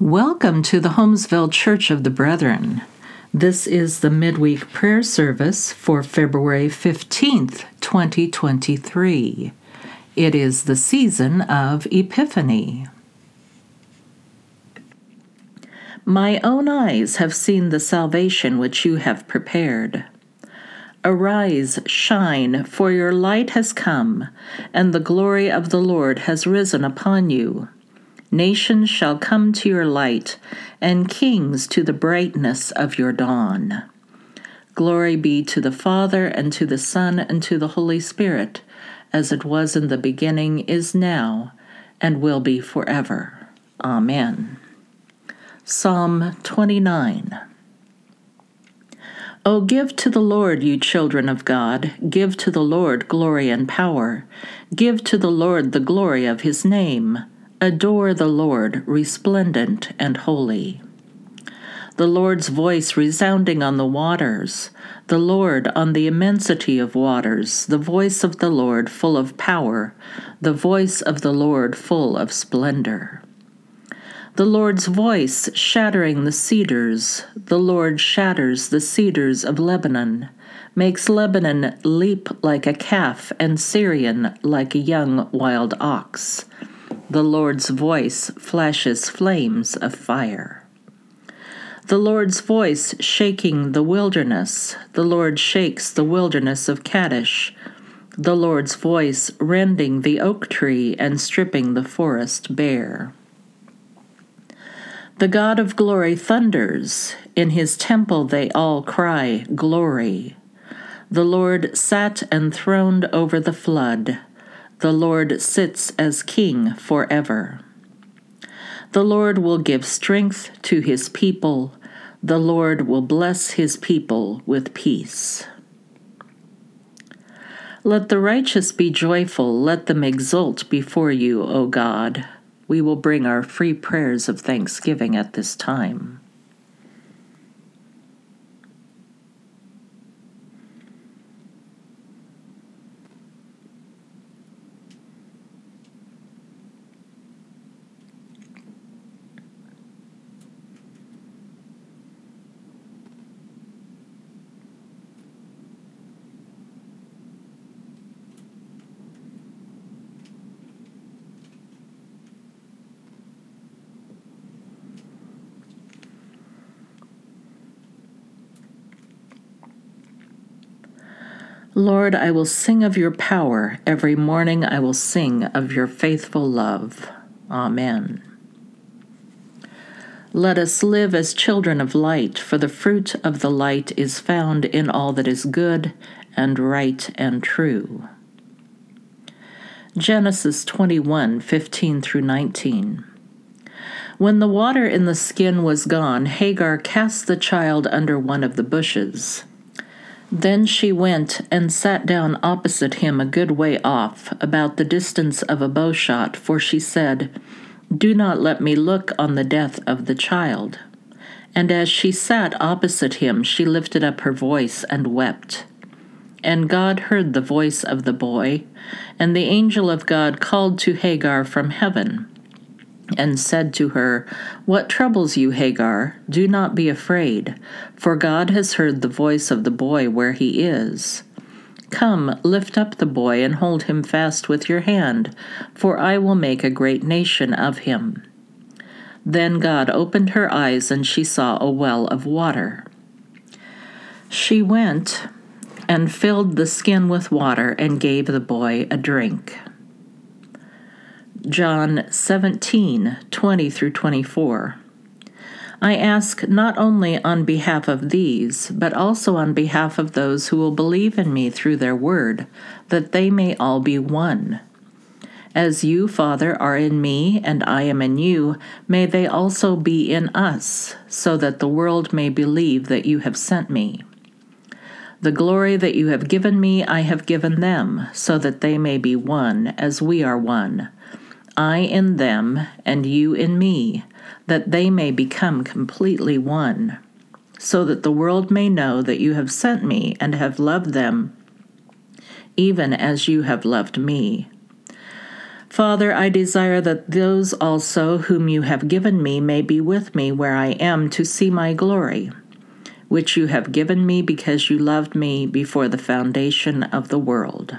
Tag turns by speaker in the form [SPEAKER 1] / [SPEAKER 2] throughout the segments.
[SPEAKER 1] Welcome to the Holmesville Church of the Brethren. This is the midweek prayer service for February 15th, 2023. It is the season of Epiphany. My own eyes have seen the salvation which you have prepared. Arise, shine, for your light has come, and the glory of the Lord has risen upon you. Nations shall come to your light, and kings to the brightness of your dawn. Glory be to the Father, and to the Son, and to the Holy Spirit, as it was in the beginning, is now, and will be forever. Amen. Psalm 29. O give to the Lord, you children of God, give to the Lord glory and power. Give to the Lord the glory of his name. Adore the Lord, resplendent and holy. The Lord's voice resounding on the waters, the Lord on the immensity of waters, the voice of the Lord full of power, the voice of the Lord full of splendor. The Lord's voice shattering the cedars, the Lord shatters the cedars of Lebanon, makes Lebanon leap like a calf and Sirion like a young wild ox. The Lord's voice flashes flames of fire. The Lord's voice shaking the wilderness. The Lord shakes the wilderness of Kadesh. The Lord's voice rending the oak tree and stripping the forest bare. The God of glory thunders. In his temple they all cry, Glory. The Lord sat enthroned over the flood. The Lord sits as king forever. The Lord will give strength to his people. The Lord will bless his people with peace. Let the righteous be joyful, let them exult before you, O God. We will bring our free prayers of thanksgiving at this time. Lord, I will sing of your power. Every morning I will sing of your faithful love. Amen. Let us live as children of light, for the fruit of the light is found in all that is good and right and true. Genesis 21 15 through 19. When the water in the skin was gone, Hagar cast the child under one of the bushes. Then she went and sat down opposite him a good way off, about the distance of a bowshot, for she said, Do not let me look on the death of the child. And as she sat opposite him, she lifted up her voice and wept. And God heard the voice of the boy, and the angel of God called to Hagar from heaven and said to her, What troubles you, Hagar? Do not be afraid, for God has heard the voice of the boy where he is. Come, lift up the boy and hold him fast with your hand, for I will make a great nation of him. Then God opened her eyes, and she saw a well of water. She went and filled the skin with water and gave the boy a drink. John 17 20 through 24. I ask not only on behalf of these, but also on behalf of those who will believe in me through their word, that they may all be one. As you, Father, are in me, and I am in you, may they also be in us, so that the world may believe that you have sent me. The glory that you have given me, I have given them, so that they may be one, as we are one I in them, and you in me, that they may become completely one, so that the world may know that you have sent me and have loved them, even as you have loved me. Father, I desire that those also whom you have given me may be with me where I am to see my glory, which you have given me because you loved me before the foundation of the world.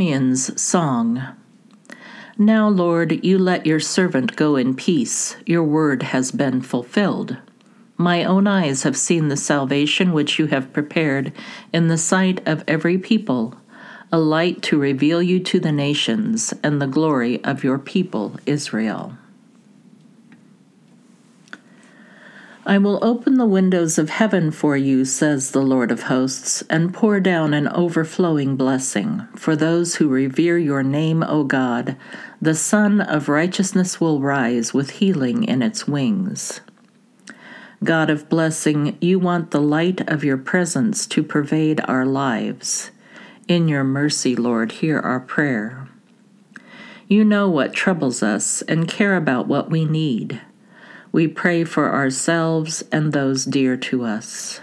[SPEAKER 1] Simeon's Song. Now, Lord, you let your servant go in peace. Your word has been fulfilled. My own eyes have seen the salvation which you have prepared in the sight of every people, a light to reveal you to the nations and the glory of your people Israel. I will open the windows of heaven for you, says the Lord of hosts, and pour down an overflowing blessing. For those who revere your name, O God, the Sun of righteousness will rise with healing in its wings. God of blessing, you want the light of your presence to pervade our lives. In your mercy, Lord, hear our prayer. You know what troubles us and care about what we need. We pray for ourselves and those dear to us.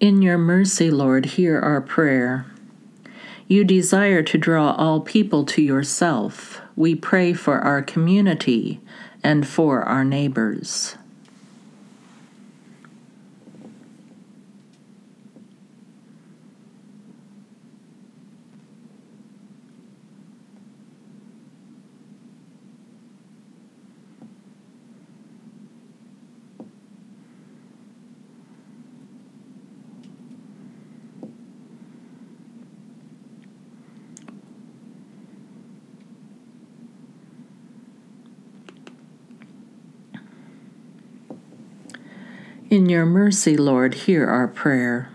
[SPEAKER 1] In your mercy, Lord, hear our prayer. You desire to draw all people to yourself. We pray for our community and for our neighbors. In your mercy, Lord, hear our prayer.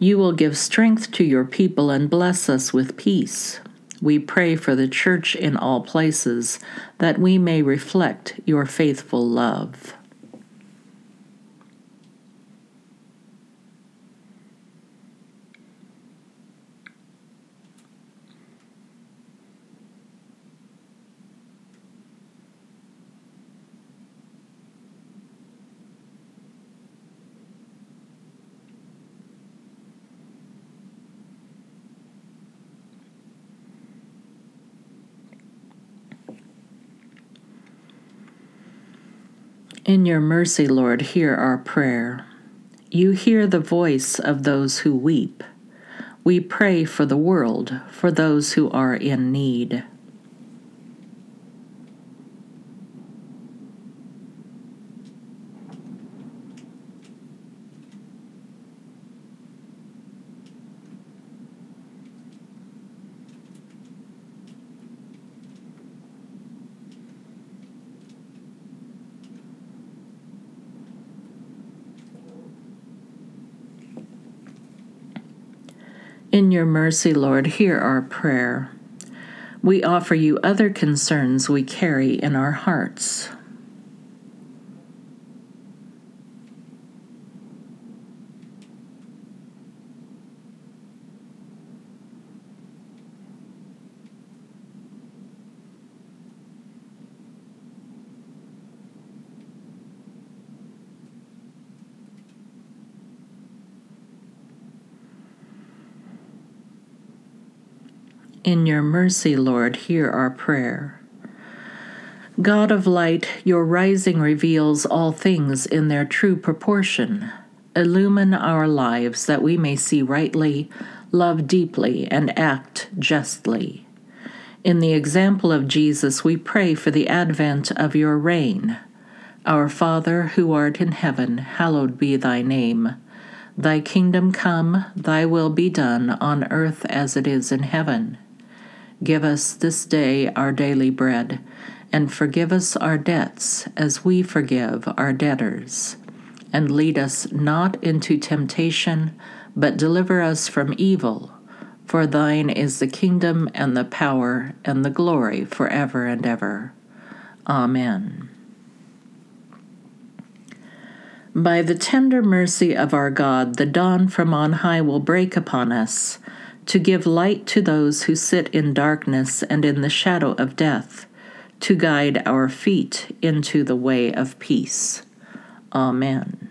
[SPEAKER 1] You will give strength to your people and bless us with peace. We pray for the church in all places, that we may reflect your faithful love. In your mercy, Lord, hear our prayer. You hear the voice of those who weep. We pray for the world, for those who are in need. In your mercy, Lord, hear our prayer. We offer you other concerns we carry in our hearts. In your mercy, Lord, hear our prayer. God of light, your rising reveals all things in their true proportion. Illumine our lives that we may see rightly, love deeply, and act justly. In the example of Jesus, we pray for the advent of your reign. Our Father, who art in heaven, hallowed be thy name. Thy kingdom come, thy will be done on earth as it is in heaven. Give us this day our daily bread, and forgive us our debts as we forgive our debtors. And lead us not into temptation, but deliver us from evil. For thine is the kingdom and the power and the glory forever and ever. Amen. By the tender mercy of our God, the dawn from on high will break upon us to give light to those who sit in darkness and in the shadow of death, to guide our feet into the way of peace. Amen.